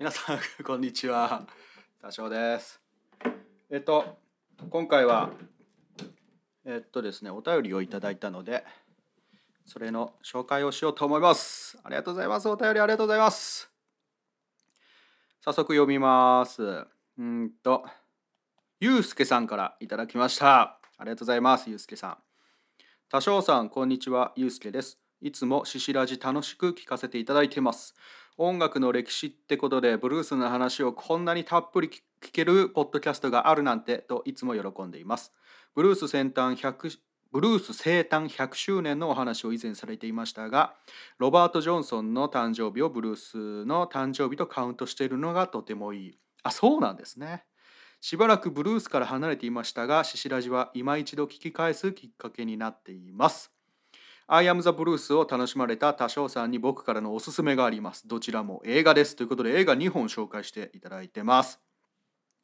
皆さんこんにちは。多少です。えっと今回はえっとですねお便りをいただいたのでそれの紹介をしようと思います。ありがとうございます。お便りありがとうございます。早速読みます。うんとゆうすけさんからいただきました。ありがとうございますゆうすけさん。多少さんこんにちは。ゆうすけです。いつもシシラジ楽しく聞かせていただいてます。音楽の歴史ってことでブルースの話をこんなにたっぷり聞けるポッドキャストがあるなんてといつも喜んでいます。ブルース先端100ブルース生誕100周年のお話を以前されていましたがロバート・ジョンソンの誕生日をブルースの誕生日とカウントしているのがとてもいい。あそうなんですね。しばらくブルースから離れていましたがシシラジは今一度聞き返すきっかけになっています。I Am the Blues を楽しまれた多少さんに僕からのおすすめがあります。どちらも映画です。ということで映画2本紹介していただいてます。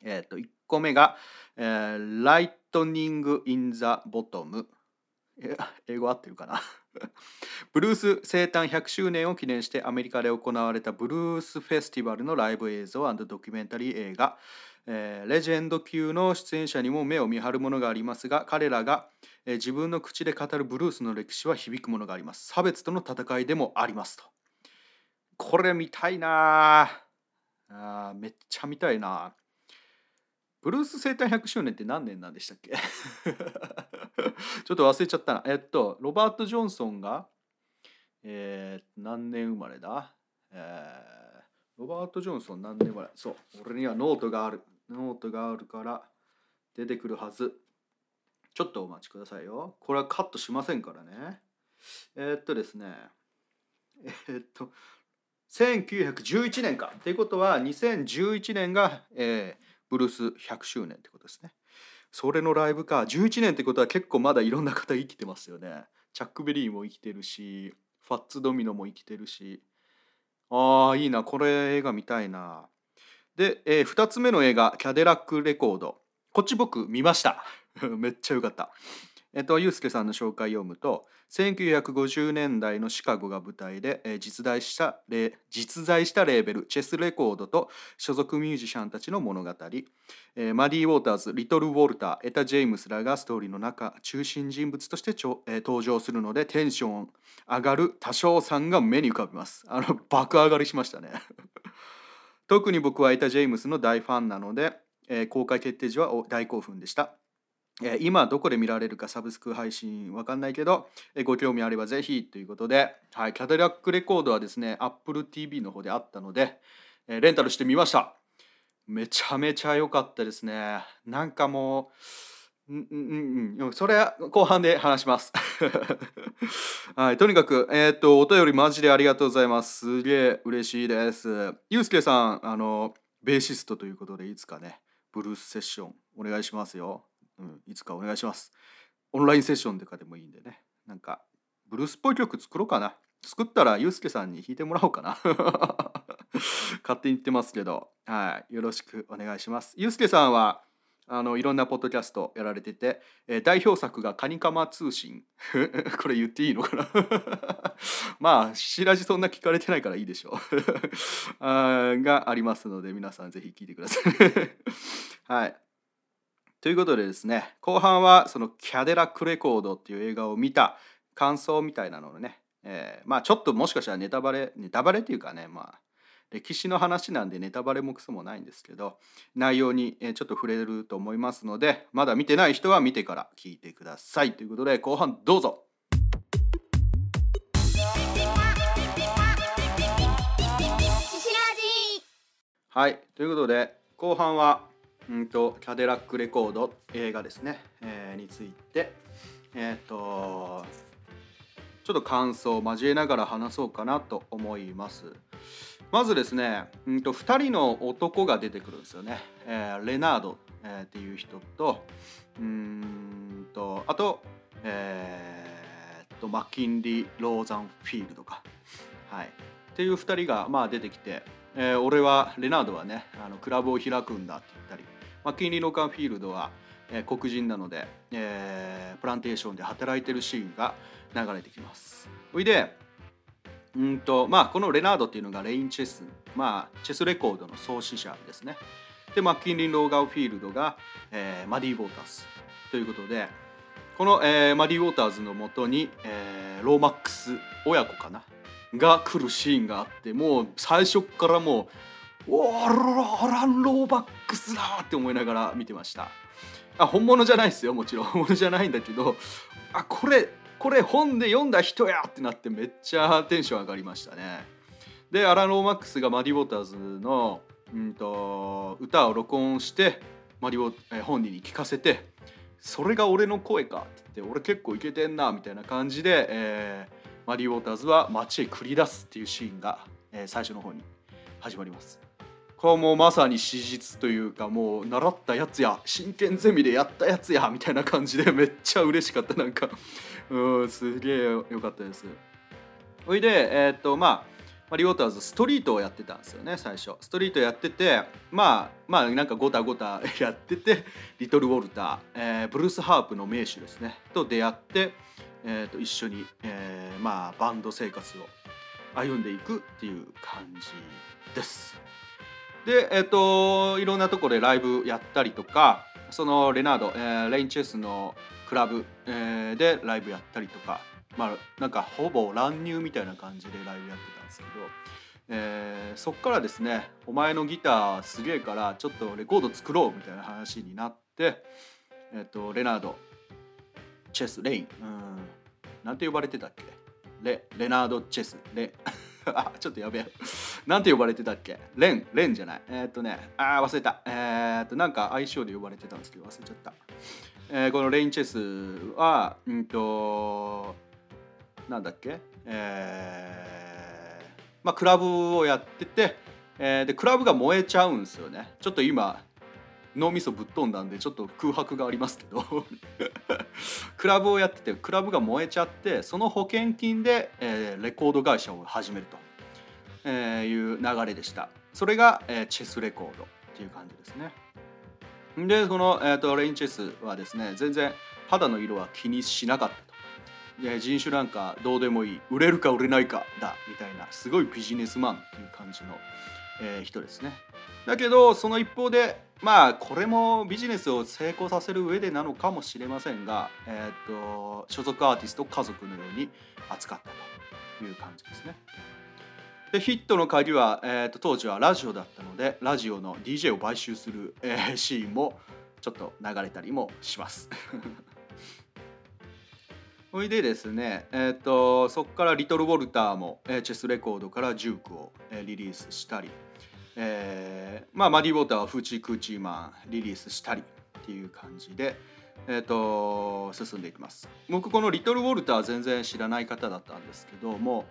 えっ、ー、と、1個目が、えー、 Lightning in the Bottle。英語合ってるかな？ブルース生誕100周年を記念してアメリカで行われたブルースフェスティバルのライブ映像ドキュメンタリー映画、えー、レジェンド級の出演者にも目を見張るものがありますが彼らが、えー、自分の口で語るブルースの歴史は響くものがあります。差別との戦いでもありますと。これ見たいなあめっちゃ見たいな。ブルース生誕100周年って何年なんでしたっけ？ちょっと忘れちゃったな。えっと、ロバート・ジョンソンが、えー、何年生まれだ？えー、ロバート・ジョンソン何年生まれ？そう、俺にはノートがある。ノートがあるから出てくるはず。ちょっとお待ちくださいよ。これはカットしませんからね。えー、っとですね。えー、っと、1911年か。っていうことは2011年が、えー、ブルース100周年ってことですね。それのライブか11年ってことは結構まだいろんな方生きてますよね。チャックベリーも生きてるしファッツドミノも生きてるしああいいなこれ映画見たいな。で、えー、2つ目の映画「キャデラックレコード」こっち僕見ました。めっちゃよかった。えっと、ユースケさんの紹介読むと1950年代のシカゴが舞台で、えー、実在した実在したレーベルチェスレコードと所属ミュージシャンたちの物語、えー、マディ・ウォーターズリトル・ウォルターエタ・ジェームスらがストーリーの中中心人物としてちょ、えー、登場するのでテンション上がる多少さんが目に浮かびます。あの爆上がりしましたね。特に僕はエタ・ジェイムスの大ファンなので、えー、公開決定時は大興奮でした。今どこで見られるかサブスク配信わかんないけどご興味あればぜひということで、はい、キャデラックレコードはですね Apple TV の方であったのでレンタルしてみました。めちゃめちゃ良かったですね。なんかもううんうんうんそれ後半で話します はいとにかくえっ、とお便りマジでありがとうございますすげえ嬉しいですゆうすけさんあのベーシストということでいつかねブルースセッションお願いしますようん、いつかお願いします。オンラインセッションとかでもいいんでね。なんか、ブルースっぽい曲作ろうかな。作ったらユうスケさんに弾いてもらおうかな。勝手に言ってますけど、はい、よろしくお願いします。ユうスケさんは、あのいろんなポッドキャストやられてて、えー、代表作が「カニカマ通信」これ言っていいのかな？まあ白地そんな聞かれてないからいいでしょう。あがありますので皆さんぜひ聞いてください。はい。ということでですね後半はそのキャデラックレコードっていう映画を見た感想みたいなのをね、えー、まあちょっともしかしたらネタバレネタバレっていうかねまあ歴史の話なんでネタバレもクソもないんですけど内容にちょっと触れると思いますのでまだ見てない人は見てから聞いてください。ということで後半どうぞ。はい。ということで後半はうんとキャデラックレコード映画ですね、えー、について。えっ、ー、とちょっと感想を交えながら話そうかなと思います。まずですね、うんと、2人の男が出てくるんですよね、えー、レナード、えー、っていう人とうんとあとえー、とマッキンリー・ローザンフィールドか。はい。っていう2人がまあ出てきて、えー、俺はレナードはねあのクラブを開くんだって言ったりマッキンリー・ローカンフィールドは、えー、黒人なので、えー、プランテーションで働いてるシーンが流れてきます。おいでうんとまあこのレナードっていうのがレインチェスまあチェスレコードの創始者ですねでマッキンリン・ローガーフィールドが、えー、マディ・ウォーターズということでこの、えー、マディ・ウォーターズのもとに、えー、ローマックス親子かな？が来るシーンがあってもう最初からもう「おーロラン・ローバックスだ!」って思いながら見てましたあ本物じゃないですよもちろん。本物じゃないんだけどあこれこれ本で読んだ人やってなってめっちゃテンション上がりましたね。でアラン・ローマックスがマディ・ウォーターズの、うんと、歌を録音してマディウォ、え本人に聞かせてそれが俺の声かって言って俺結構いけてんなみたいな感じで、えー、マディ・ウォーターズは街へ繰り出すっていうシーンが、えー、最初の方に始まります。これもうまさに史実というかもう習ったやつや真剣ゼミでやったやつやみたいな感じでめっちゃ嬉しかったなんか。うんすげえよかったです。ほいでえー、っとまあリオーターズストリートをやってたんですよね最初。ストリートやっててまあまあなんかゴタゴタやっててリトル・ウォルター、えー、ブルース・ハープの名手ですね。と出会って、えー、と一緒に、えー、まあバンド生活を歩んでいくっていう感じです。でえっ、ー、といろんなとこでライブやったりとかそのレナード、えー、レインチェスのクラブ、えー、でライブやったりとかまあなんかほぼ乱入みたいな感じでライブやってたんですけど、えー、そっからですね「お前のギターすげえからちょっとレコード作ろう」みたいな話になって、えーと、レナードチェスレインうんなんて呼ばれてたっけ？レレナードチェスレ。あちょっとやべえ。なんて呼ばれてたっけ？レンレンじゃない。えー、っとねあ忘れた。えー、っとなんか相性で呼ばれてたんですけど忘れちゃった、えー、このレインチェスはうんとなんだっけ？えー、まあクラブをやってて、えー、でクラブが燃えちゃうんですよね。ちょっと今脳みそぶっ飛んだんでちょっと空白がありますけど。クラブをやっててクラブが燃えちゃってその保険金で、えー、レコード会社を始めると、え、いう流れでした。それが、えー、チェスレコードっていう感じですね。でこの、えーとレインチェスはですね全然肌の色は気にしなかったと。人種なんかどうでもいい。売れるか売れないかだみたいなすごいビジネスマンっていう感じの、えー、人ですね。だけどその一方でまあこれもビジネスを成功させる上でなのかもしれませんが、えーと、所属アーティスト家族のように扱ったという感じですね。でヒットの鍵は、えーと、当時はラジオだったのでラジオの DJ を買収する、えー、シーンもちょっと流れたりもします。ほいでですね、えーと、そこからリトル・ウォルターも、えー、チェスレコードからジュークを、えー、リリースしたり、えーまあ、マディ・ウォーターはフーチ・クーチーマンリリースしたりっていう感じで、えーと、進んでいきます。僕このリトル・ウォルター全然知らない方だったんですけども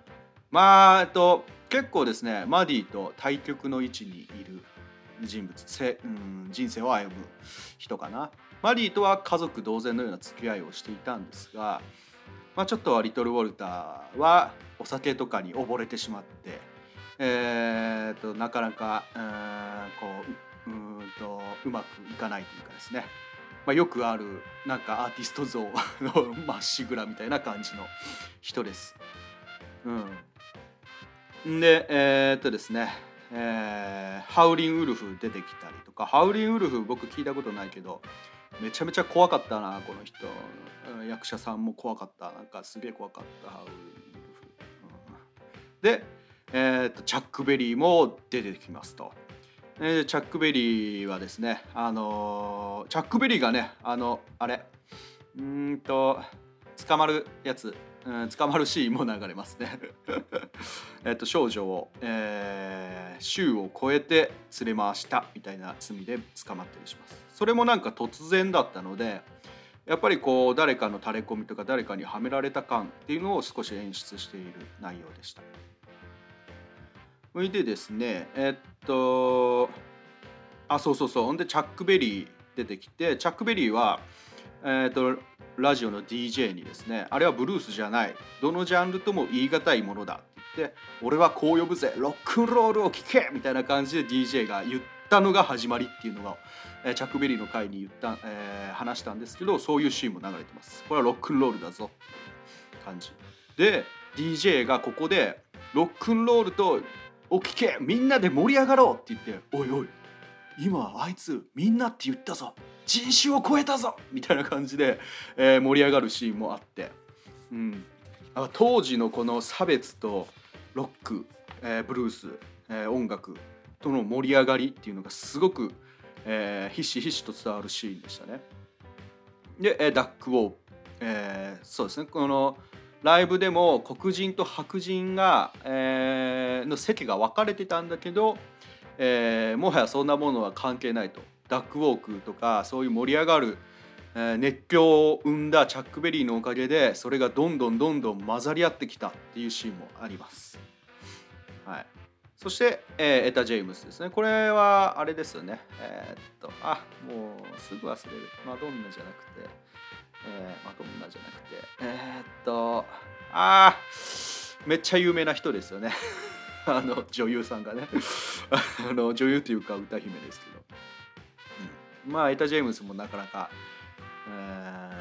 まあ、えっと、結構ですねマディと対極の位置にいる人物せ、うん、人生を歩む人かな。マディとは家族同然のような付き合いをしていたんですがまあ、ちょっとリトル・ウォルターはお酒とかに溺れてしまって、えーと、なかなかうんこううんとうまくいかないというかですね、まあ、よくあるなんかアーティスト像の まっしぐらみたいな感じの人です。うん、でえー、っとですねえー、ハウリン・ウルフ出てきたりとかハウリン・ウルフ僕聞いたことないけどめちゃめちゃ怖かったなこの人。役者さんも怖かった。なんかすげえ怖かった。うん、で、えーと、チャック・ベリーも出てきますと、えー、チャック・ベリーはですねあの、チャック・ベリーがねあのあれ。うんと捕まるやつうん、捕まるシーンも流れますね。えっと少女を、えー、州を越えて連れ回したみたいな罪で捕まったりします。それもなんか突然だったのでやっぱりこう誰かの垂れ込みとか誰かにはめられた感っていうのを少し演出している内容でした。それでですねえっとあそうそうそう。ほんでチャック・ベリー出てきてチャック・ベリーはえっとラジオの DJ にですねあれはブルースじゃない。どのジャンルとも言い難いものだって言って俺はこう呼ぶぜロックンロールを聴けみたいな感じで DJ が言ったのが始まりっていうのが、えー、チャック・ベリーの回に言った、えー、話したんですけどそういうシーンも流れてます。これはロックンロールだぞ感じ。で DJ がここでロックンロールとお聞けみんなで盛り上がろうって言っておいおい今あいつみんなって言ったぞ。人種を超えたぞみたいな感じで、えー、盛り上がるシーンもあって、うん、あ当時のこの差別とロック、えー、ブルース、えー、音楽との盛り上がりっていうのがすごく、えー、ひしひしと伝わるシーンでしたね。で、えー、ダックウォー、えー、そうですね。このライブでも黒人と白人が、えー、の席が分かれてたんだけど、えー、もはやそんなものは関係ないと。ダックウォークとかそういう盛り上がる、熱狂を生んだチャック・ベリーのおかげでそれがどんどんどんどん混ざり合ってきたっていうシーンもあります。はい、そして、えー、エタ・ジェームスですね。これはあれですよね。えー、っと、あもうすぐ忘れる。マドンナじゃなくて、えー、マドンナじゃなくて、えー、っと、あめっちゃ有名な人ですよね。あの女優さんがね あの女優というか歌姫ですけど、まあエタ・ジェームスもなかなか、え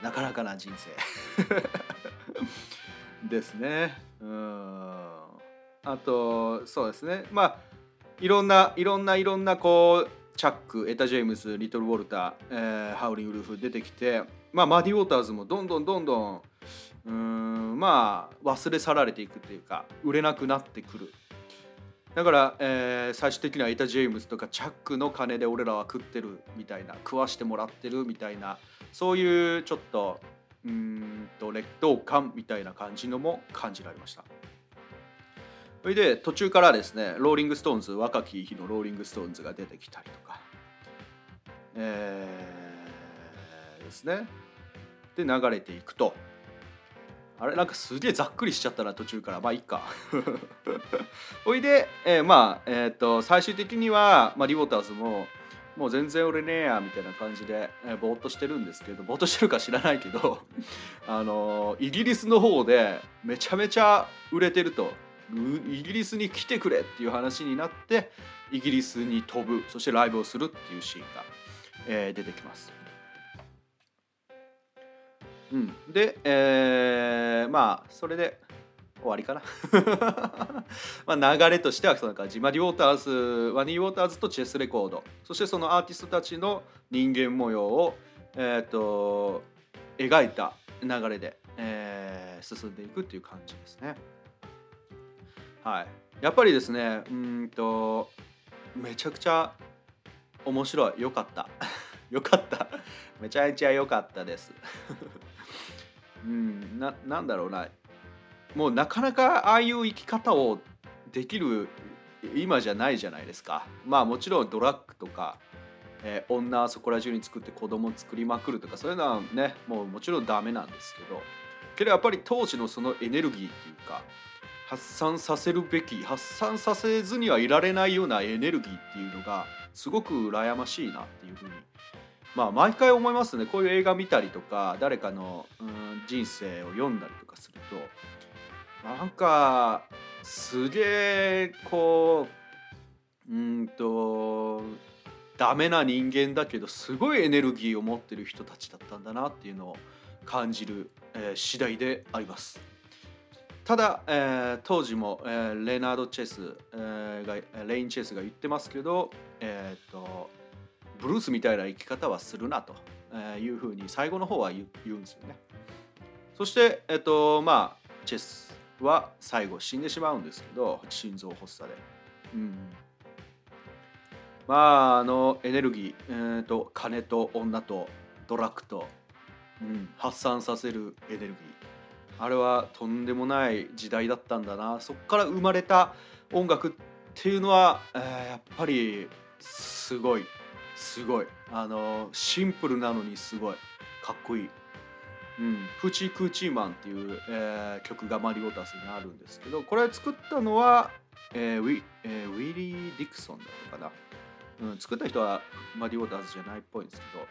ー、なかなかな人生。ですね。うん。あとそうですね。まあいろんないろんないろんなこうチャックエタ・ジェームスリトル・ウォルター、えー、ハウリング・ウルフ出てきて、まあ、マディ・ウォーターズもどんどんどんどんうんまあ忘れ去られていくっていうか売れなくなってくる。だから、えー、最終的にはエタ・ジェームズとかチャックの金で俺らは食ってるみたいな食わしてもらってるみたいなそういうちょっとうんと劣等感みたいな感じのも感じられました。それで途中からですねローリング・ストーンズ若き日のローリング・ストーンズが出てきたりとか。えー、ですね。で流れていくと。あれなんかすげえざっくりしちゃったな途中から。まあいいか。ほいで、えー、まあえっ、ー、と最終的には、まあ、リボターズももう全然売れねえやみたいな感じで、えー、ぼーっとしてるんですけどぼーっとしてるか知らないけど あのイギリスの方でめちゃめちゃ売れてると。イギリスに来てくれっていう話になってイギリスに飛ぶそしてライブをするっていうシーンが、えー、出てきます。うん、で、えー、まあそれで終わりかな。まあ流れとしてはそんな感じマディ・ウォーターズワニー・ウォーターズとチェスレコード。そしてそのアーティストたちの人間模様を、えーと、描いた流れで、えー、進んでいくっていう感じですね。はい、やっぱりですねうんとめちゃくちゃ面白い。よかった。よかった。めちゃめちゃ良かったです。うんななんだろうな。もうなかなかああいう生き方をできる今じゃないじゃないですか。まあもちろんドラッグとか、えー、女そこら中に作って子供作りまくるとかそういうのはねもうもちろんダメなんですけど。けどやっぱり当時のそのエネルギーっていうか発散させるべき発散させずにはいられないようなエネルギーっていうのがすごく羨ましいなっていうふうにまあ毎回思いますねこういう映画見たりとか誰かの、うん、人生を読んだりとかするとなんかすげえこううんとダメな人間だけどすごいエネルギーを持ってる人たちだったんだなっていうのを感じる、えー、次第であります。ただ、えー、当時も、えー、レナード・チェス、えー、がレイン・チェスが言ってますけど、えーとブルースみたいな生き方はするなというふうに最後の方は言うんですよね。そして、えっと、まあチェスは最後死んでしまうんですけど心臓発作で。うんまああのエネルギー、えーと、金と女とドラッグと、うん、発散させるエネルギーあれはとんでもない時代だったんだなそこから生まれた音楽っていうのは、えー、やっぱりすごいすごい。あのシンプルなのにすごい。かっこいい。うん、フチクーチーマンっていう、えー、曲がマリオタスにあるんですけどこれ作ったのは、えーウィえー、ウィリー・ディクソンだったかな、うん、作った人はマリオタスじゃないっぽいんですけど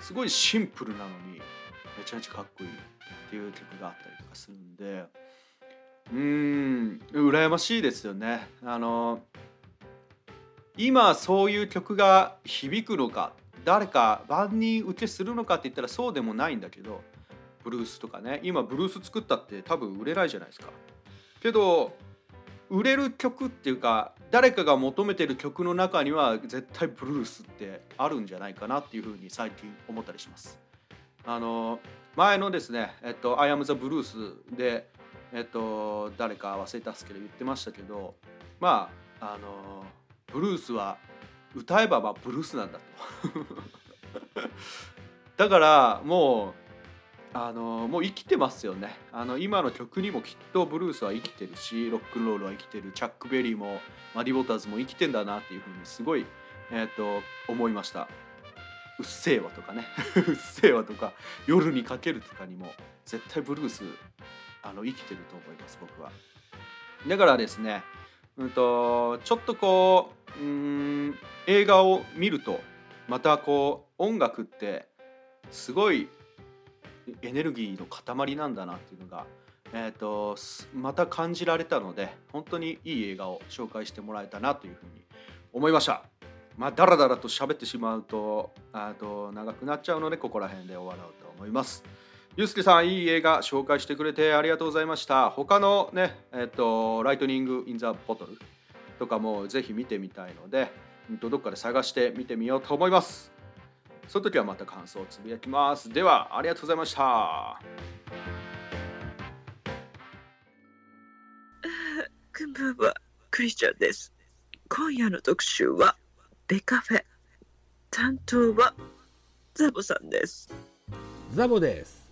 すごいシンプルなのにめちゃめちゃかっこいいっていう曲があったりとかするんでうん。羨ましいですよね。あの今そういう曲が響くのか誰か万人受けするのかって言ったらそうでもないんだけどブルースとかね今ブルース作ったって多分売れないじゃないですかけど売れる曲っていうか誰かが求めてる曲の中には絶対ブルースってあるんじゃないかなっていうふうに最近思ったりします。あの前のですね「えっと、I am the Blues で」えっと、誰か忘れたっすけど言ってましたけどまああのブルースは歌えばまあブルースなんだと。だからもうあのもう生きてますよね。あの今の曲にもきっとブルースは生きてるしロックンロールは生きてる。チャック・ベリーもマディ・ボターズも生きてんだなっていうふうにすごい、えーと、思いました「うっせぇわ」とかね「うっせぇわ」とか「夜にかける」とかにも絶対ブルースあの生きてると思います僕は。だからですねうんとちょっとこううん映画を見るとまたこう音楽ってすごいエネルギーの塊なんだなっていうのが、えーと、また感じられたので本当にいい映画を紹介してもらえたなというふうに思いました。まあ、だらだらと喋ってしまうとあと長くなっちゃうのでここら辺で終わろうと思います。ゆうすけさん、いい映画紹介してくれてありがとうございました。他のね、えっ、と、ライトニング・イン・ザ・ボトルとかもぜひ見てみたいので、どっかで探して見てみようと思います。その時はまた感想をつぶやきます。では、ありがとうございました。こんばんは、クリスチャンです。今夜の特集は、ベカフェ。担当は、ザボさんです。ザボです。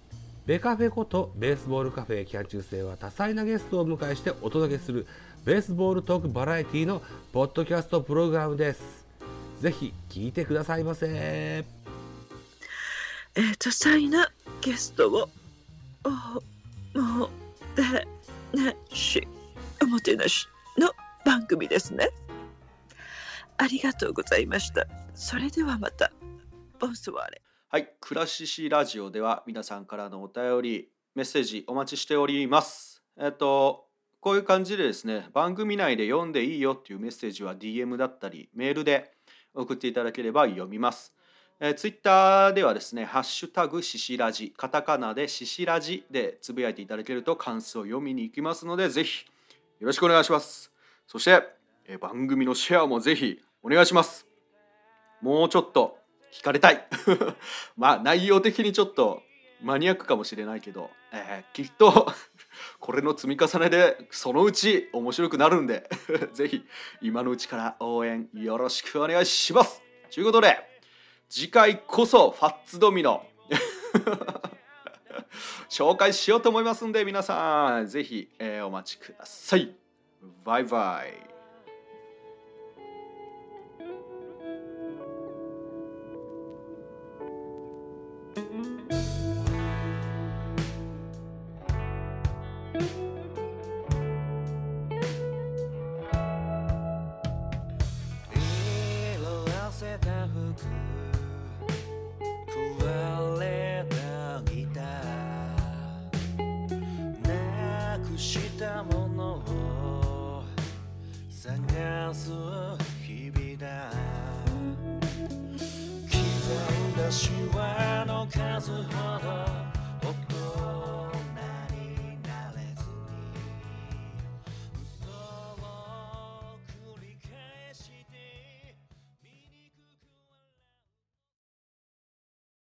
ベカフェことベースボールカフェキャン中世は多彩なゲストを迎えしてお届けするベースボールトークバラエティのポッドキャストプログラムです。ぜひ聞いてくださいませ。えー、多彩なゲストをおもてなしおもてなしの番組ですねありがとうございましたそれではまたボンソワーレはいクラシシラジオでは皆さんからのお便りメッセージお待ちしておりますえっとこういう感じでですね番組内で読んでいいよっていうメッセージは DM だったりメールで送っていただければ読みますえー、ツイッターではですね、ハッシュタグシシラジ、カタカナでシシラジでつぶやいていただけると感想を読みに行きますので、ぜひよろしくお願いします。そして、えー、番組のシェアもぜひお願いします。もうちょっと聞かれたい。まあ内容的にちょっとマニアックかもしれないけど、えー、きっと これの積み重ねでそのうち面白くなるんで ぜひ今のうちから応援よろしくお願いします。ということで、次回こそファッツドミノ紹介しようと思いますんで皆さんぜひ、えー、お待ちくださいバイバイ